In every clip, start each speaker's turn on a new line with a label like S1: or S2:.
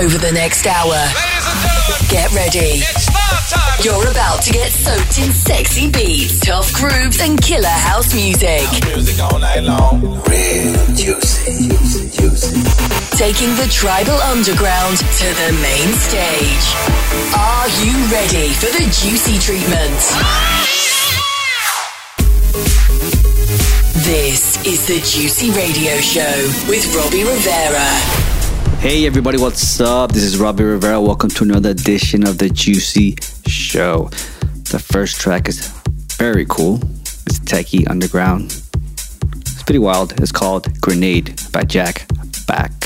S1: over the next hour. Get ready. You're about to get soaked in sexy beats, tough grooves, and killer house music.
S2: Music all night long.
S1: Real juicy, juicy, juicy. Taking the tribal underground to the main stage. Are you ready for the juicy treatment? This is the Juicy Radio Show with Robbie Rivera.
S3: Hey everybody, what's up? This is Robbie Rivera. Welcome to another edition of the Juicy Show. The first track is very cool. It's techie underground. It's pretty wild. It's called Grenade by Jack Back.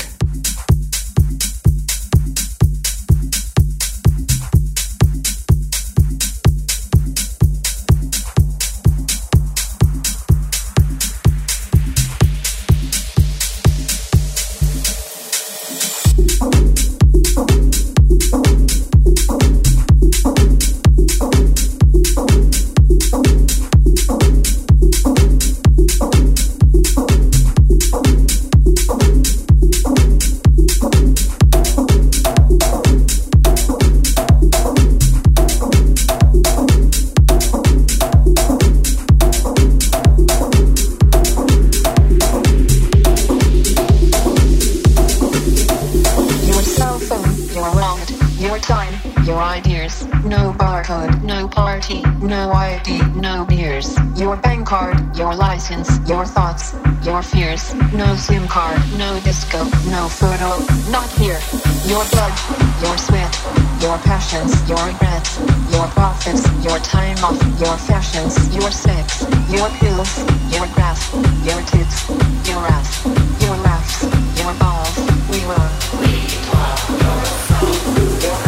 S4: your license, your thoughts, your fears. No SIM card, no disco, no photo, not here. Your blood, your sweat, your passions, your regrets, your profits, your time off, your fashions, your sex, your pills, your grass, your tits, your ass, your laughs, your balls. We were. We are your.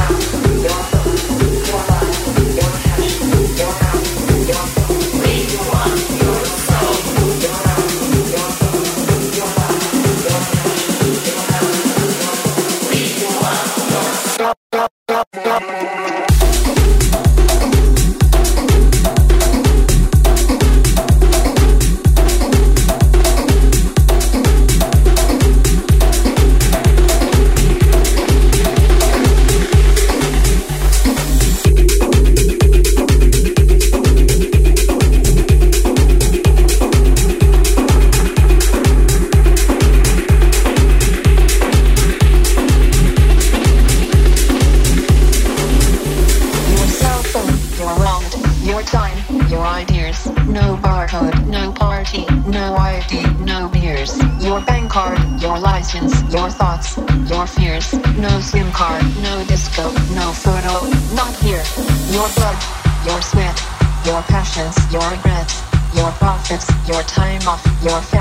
S4: want.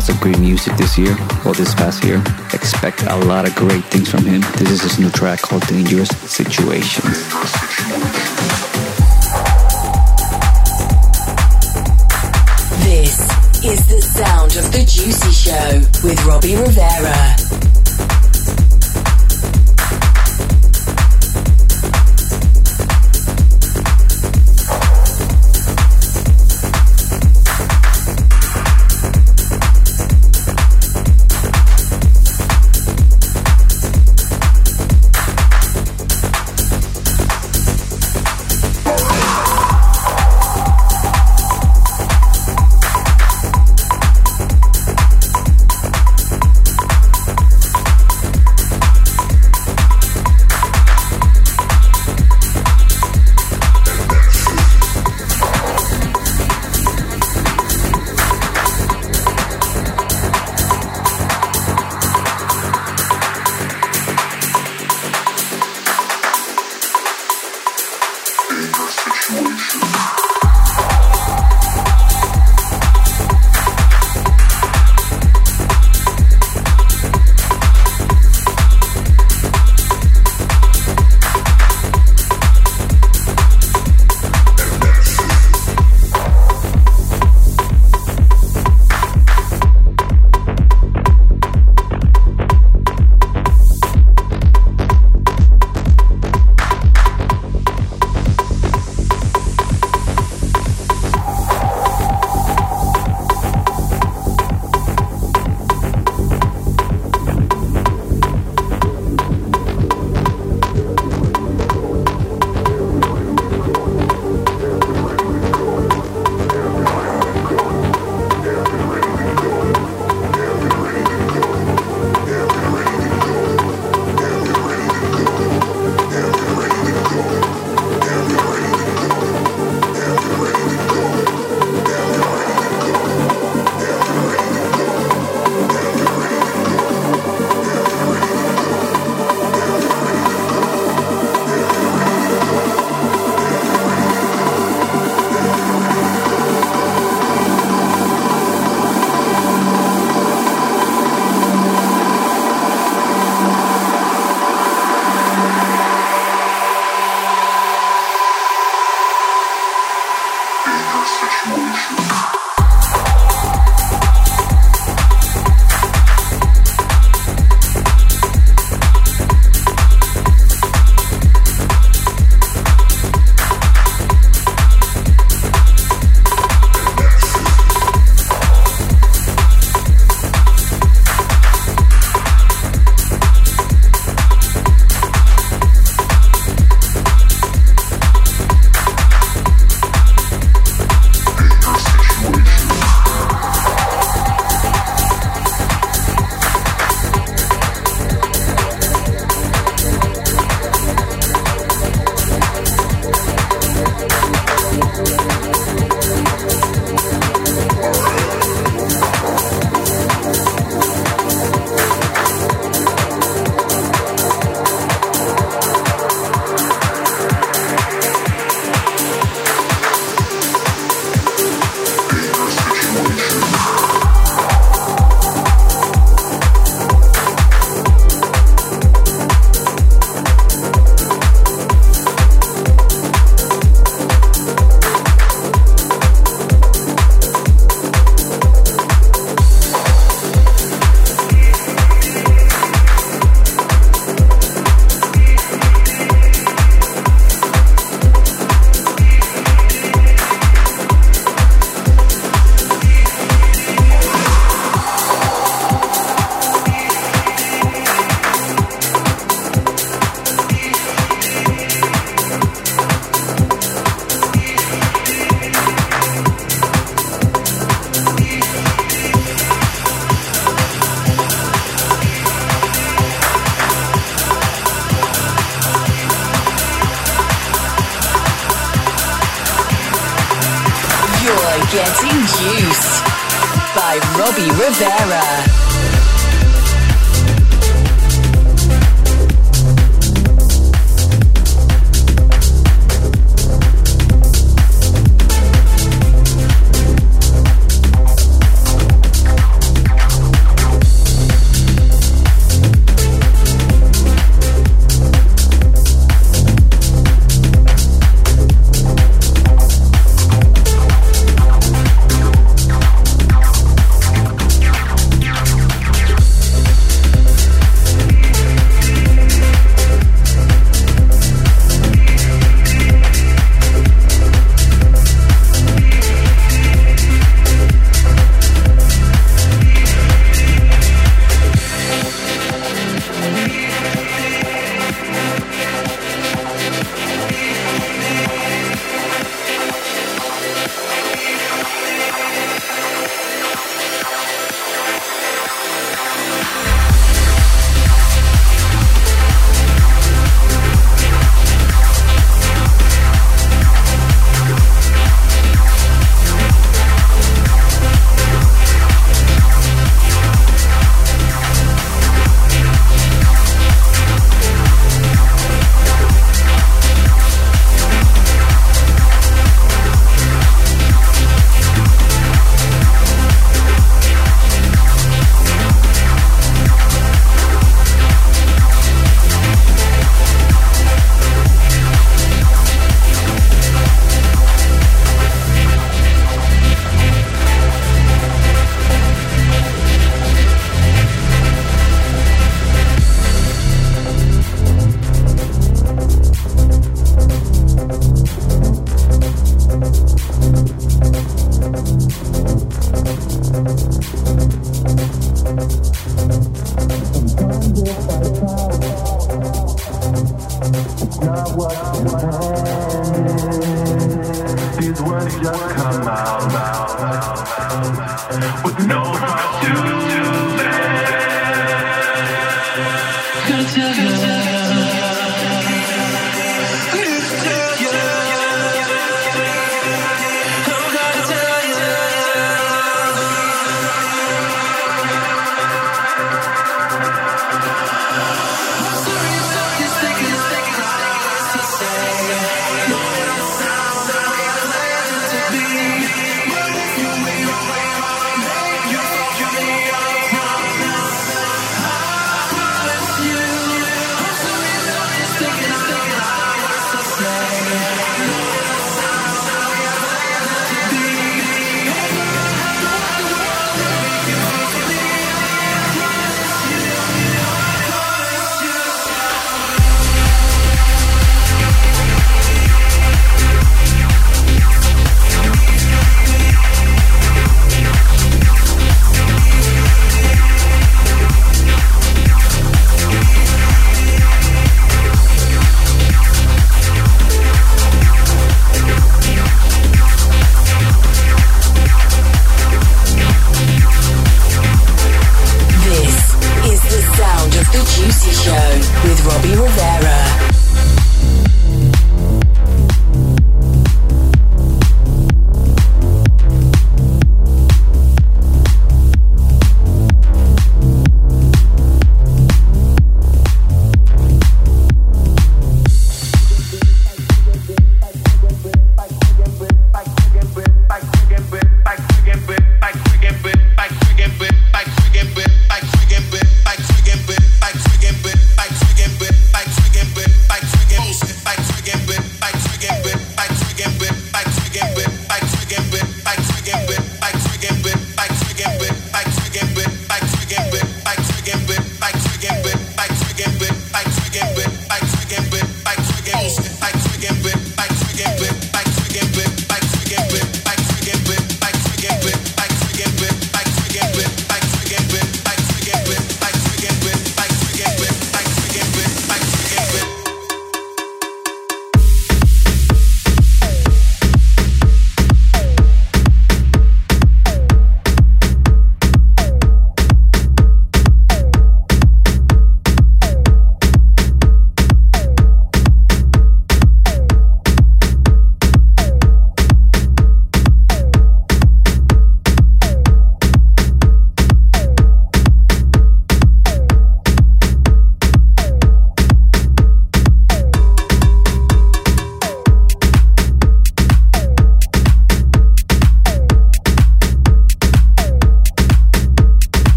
S3: Lots of great music this year, or this past year. Expect a lot of great things from him. This is his new track called Dangerous Situations.
S1: This is the sound of the Juicy Show with Robbie Rivera.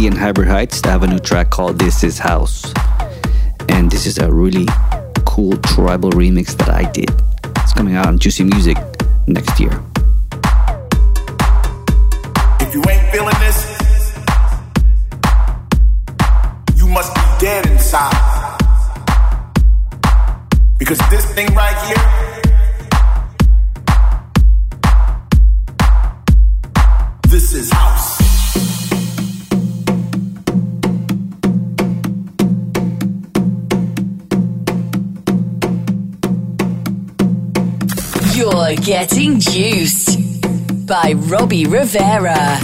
S3: Steady and Hybrid Heights. They have a new track called This Is House. And this is a really cool tribal remix that I did. It's coming out on Juicy Music next year.
S1: You're getting juiced by Robbie Rivera.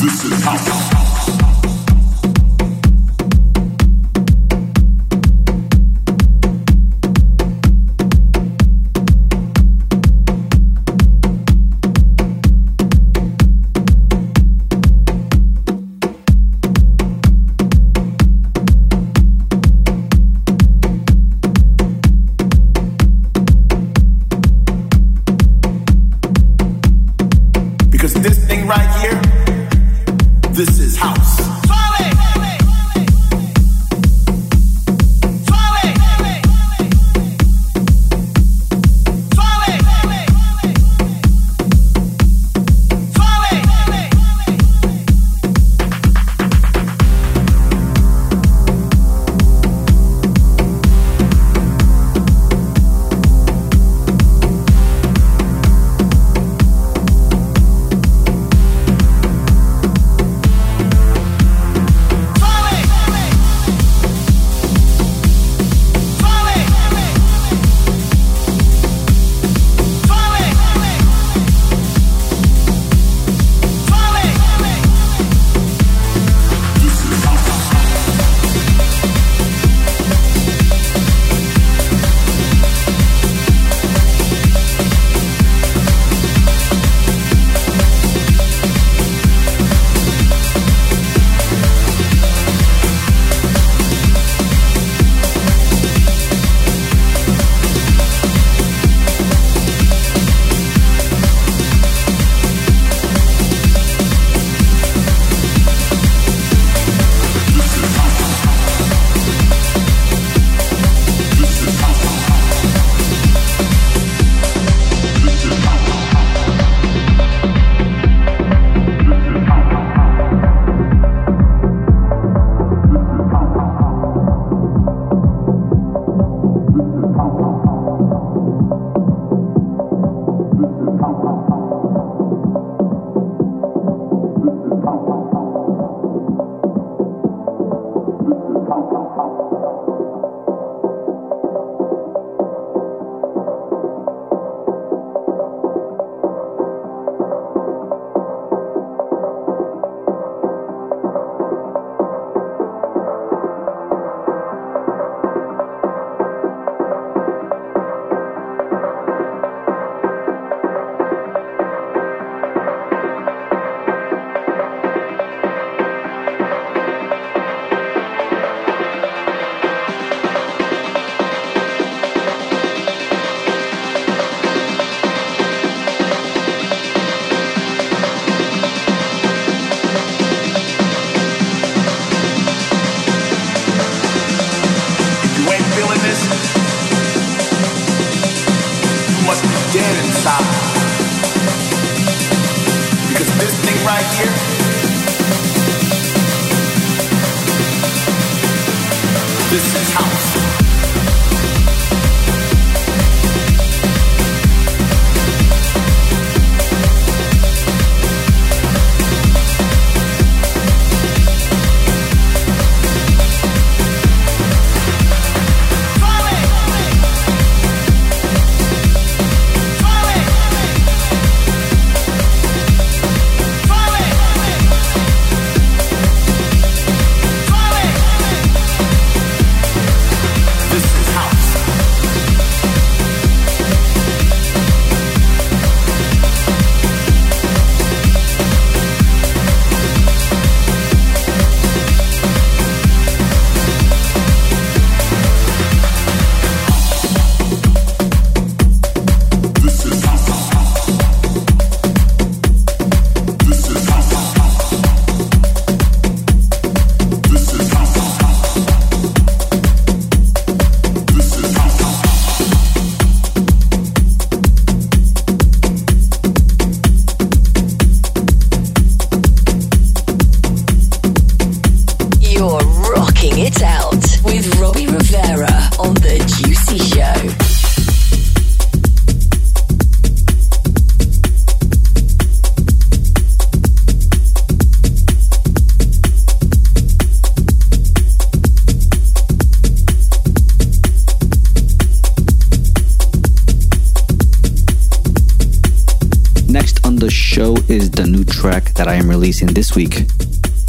S3: Releasing this week.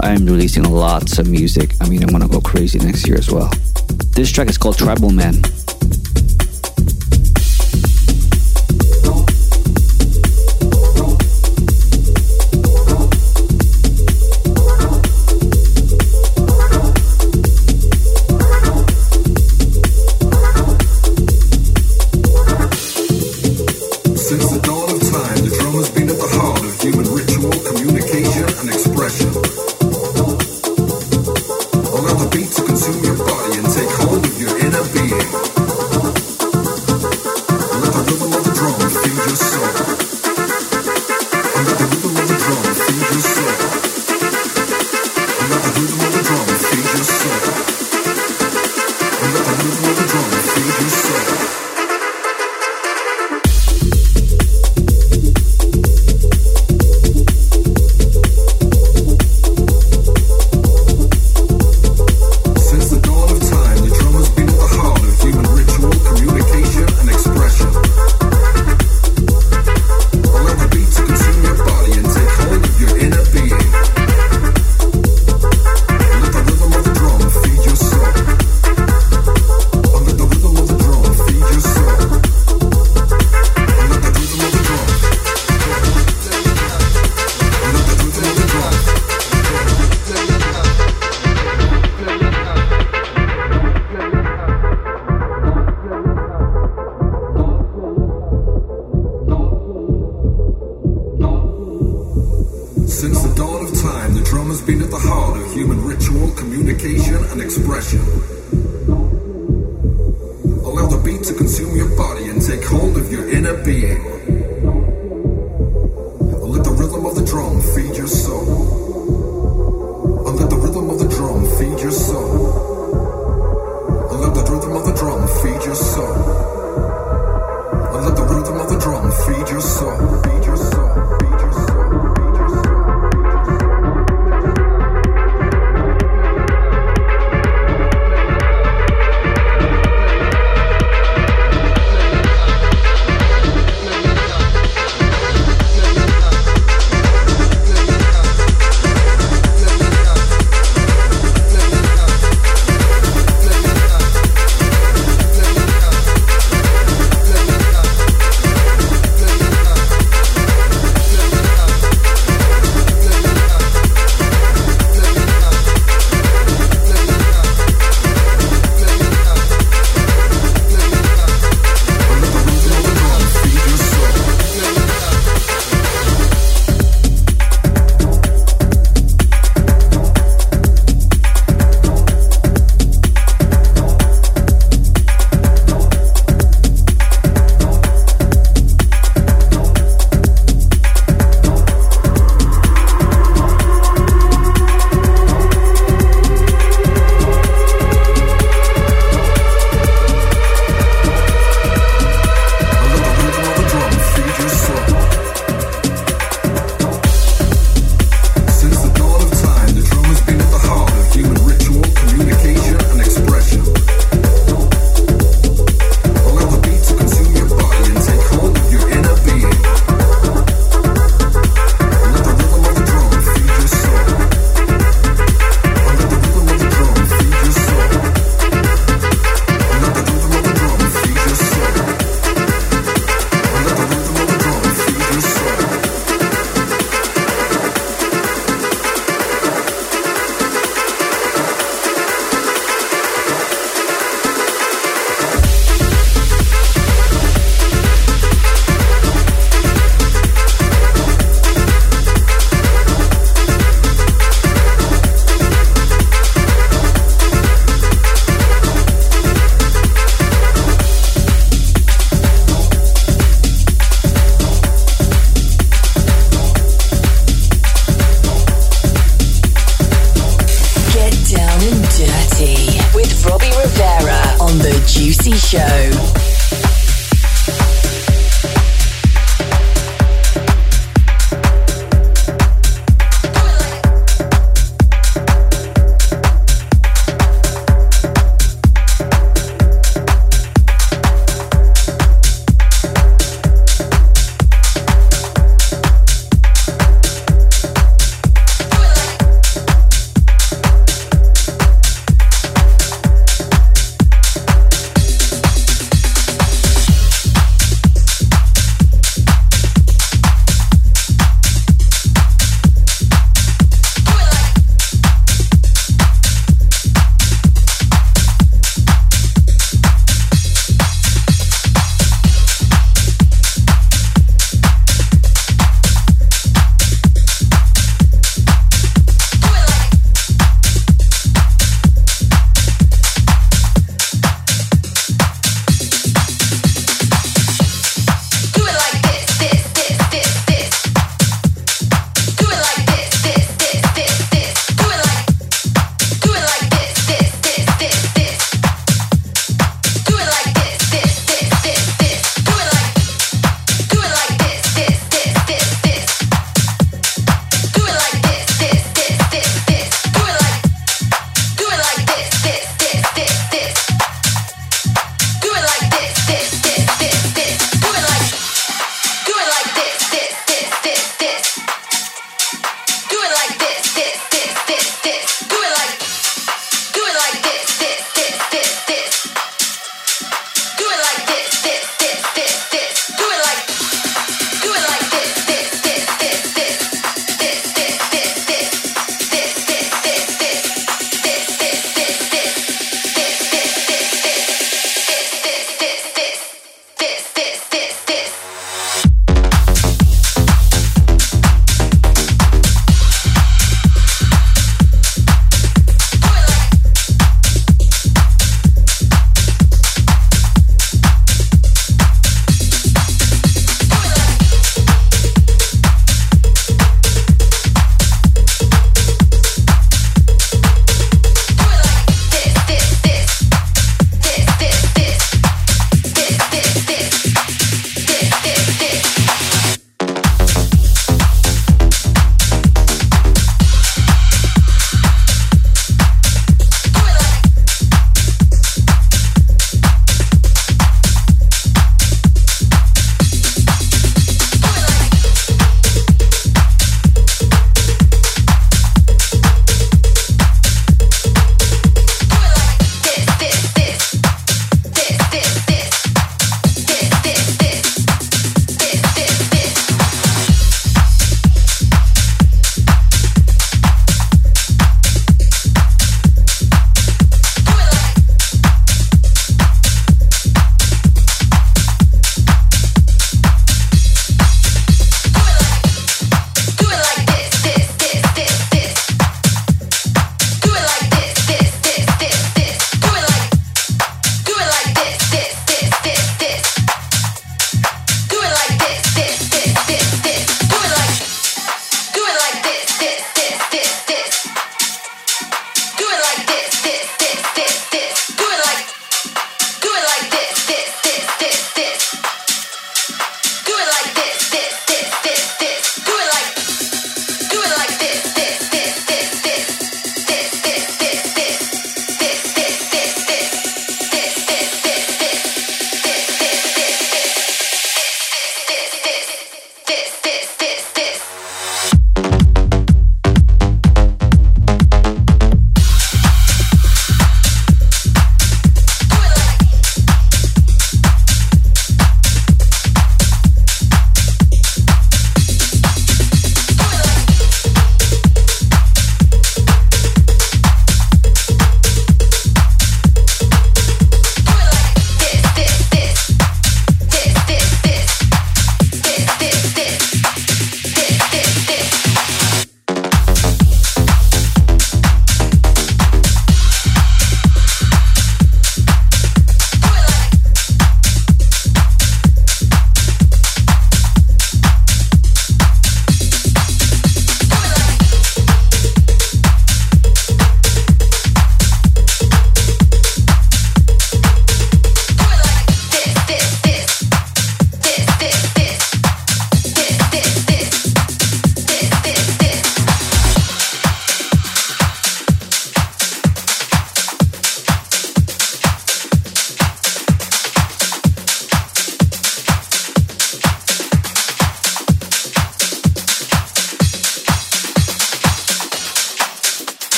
S3: I am releasing lots of music. I mean, I'm gonna go crazy next year as well. This track is called Tribal Man.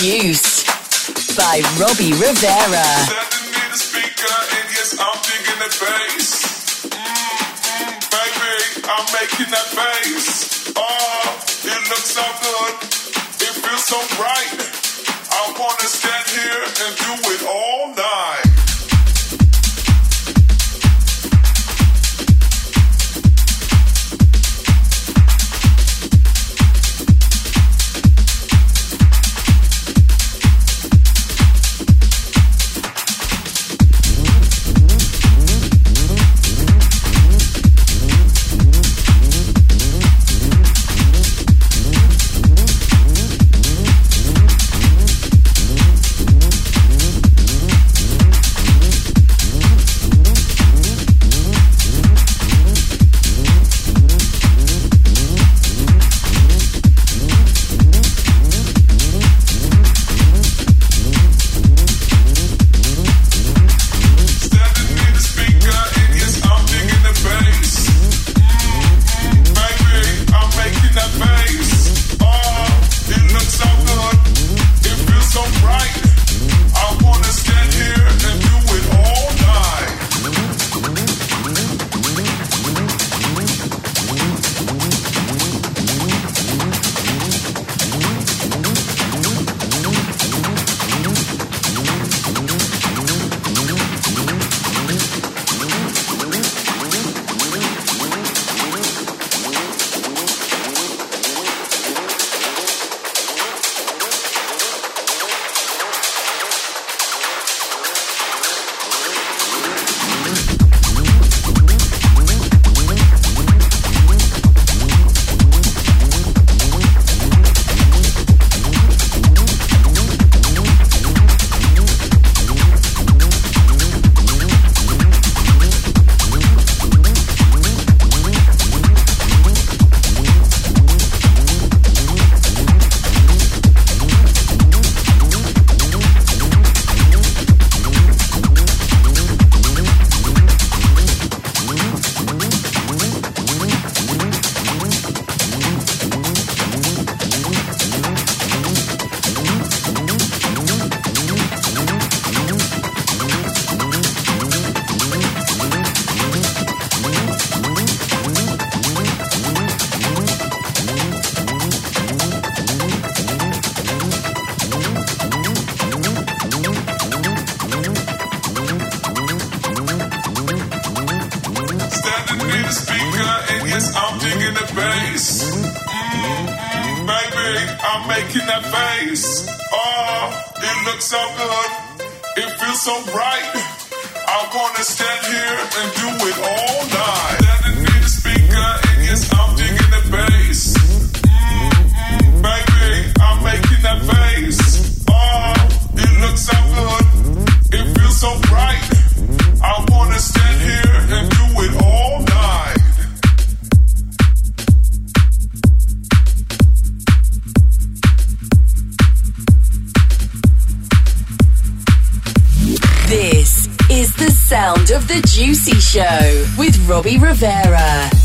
S1: Juiced by Robbie Rivera.
S5: Mm-hmm. Oh, it looks so good. It feels so. I wanna stand here and do it all night.
S1: The Juicy Show with Robbie Rivera.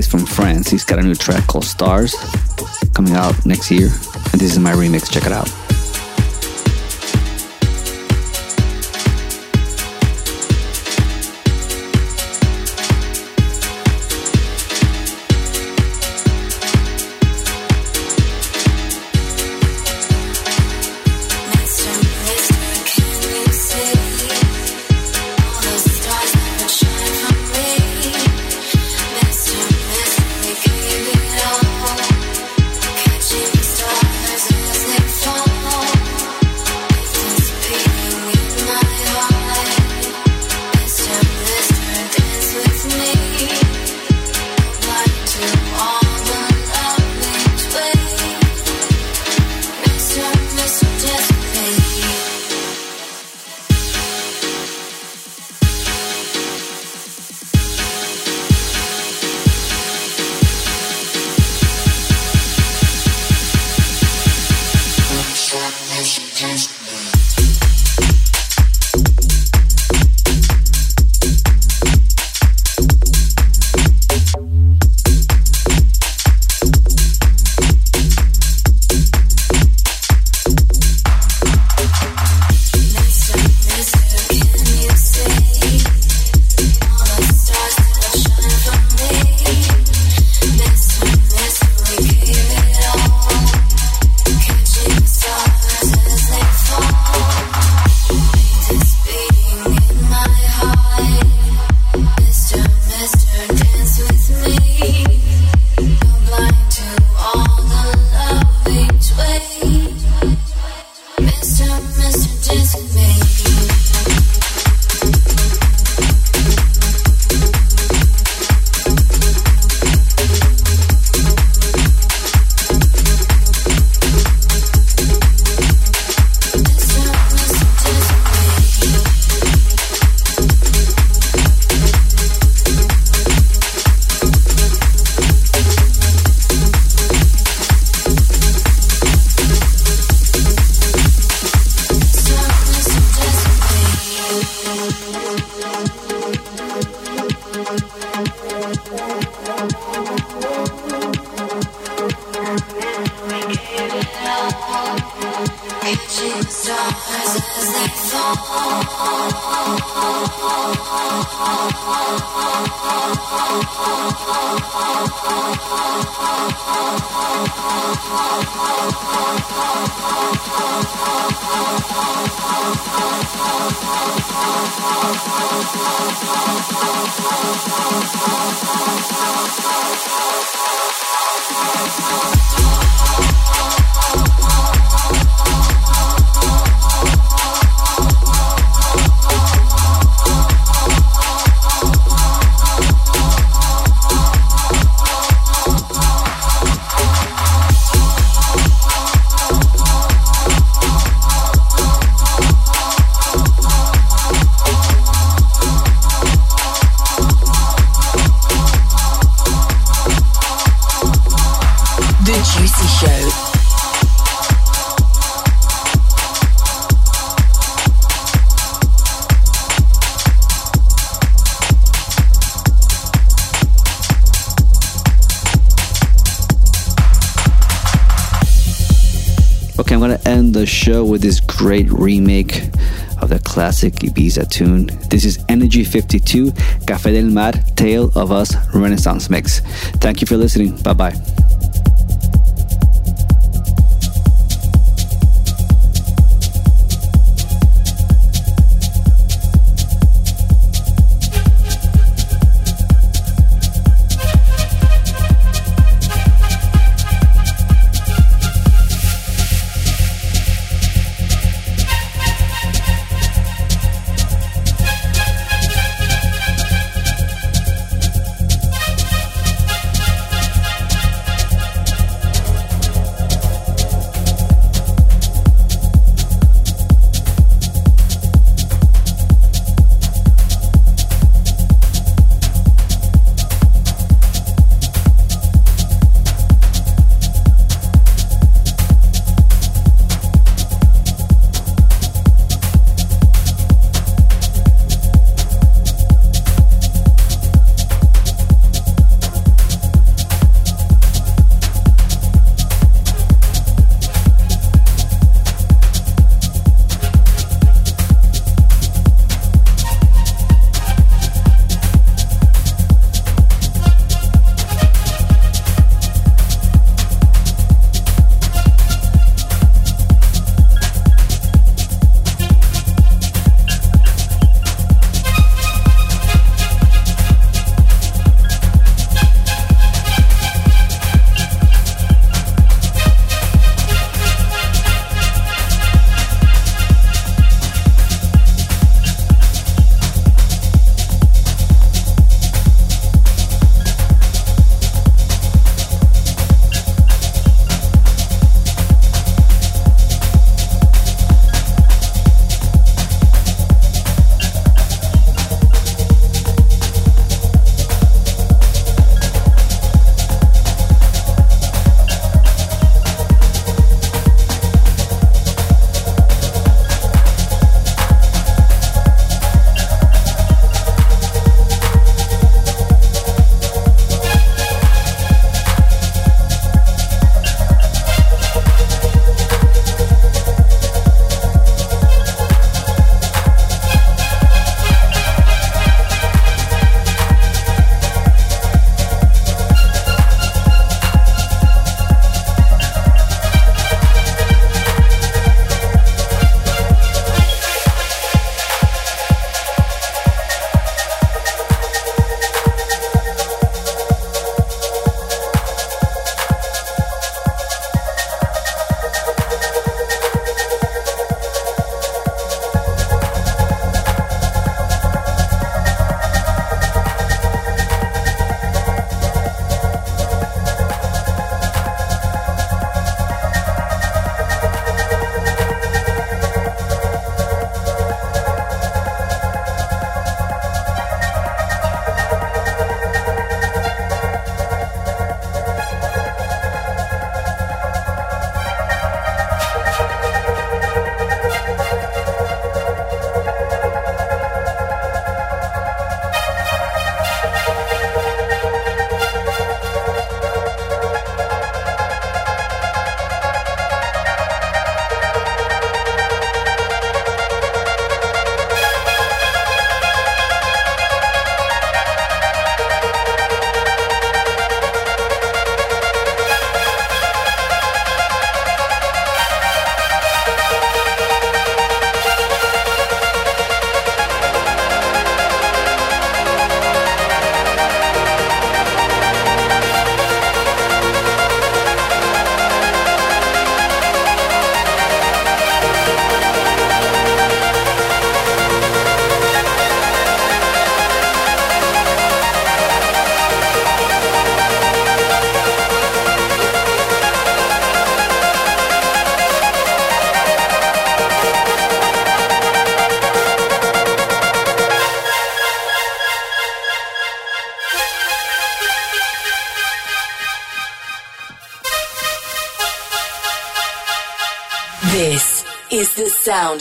S3: He's from France. He's got a new track called Stars coming out next year. And this is my remix. Check it out. Show with this great remake of the classic Ibiza tune. This is Energy 52, Café del Mar, Tale of Us Renaissance Mix. Thank you for listening. Bye bye.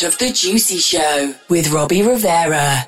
S1: Of the Juicy Show with Robbie Rivera.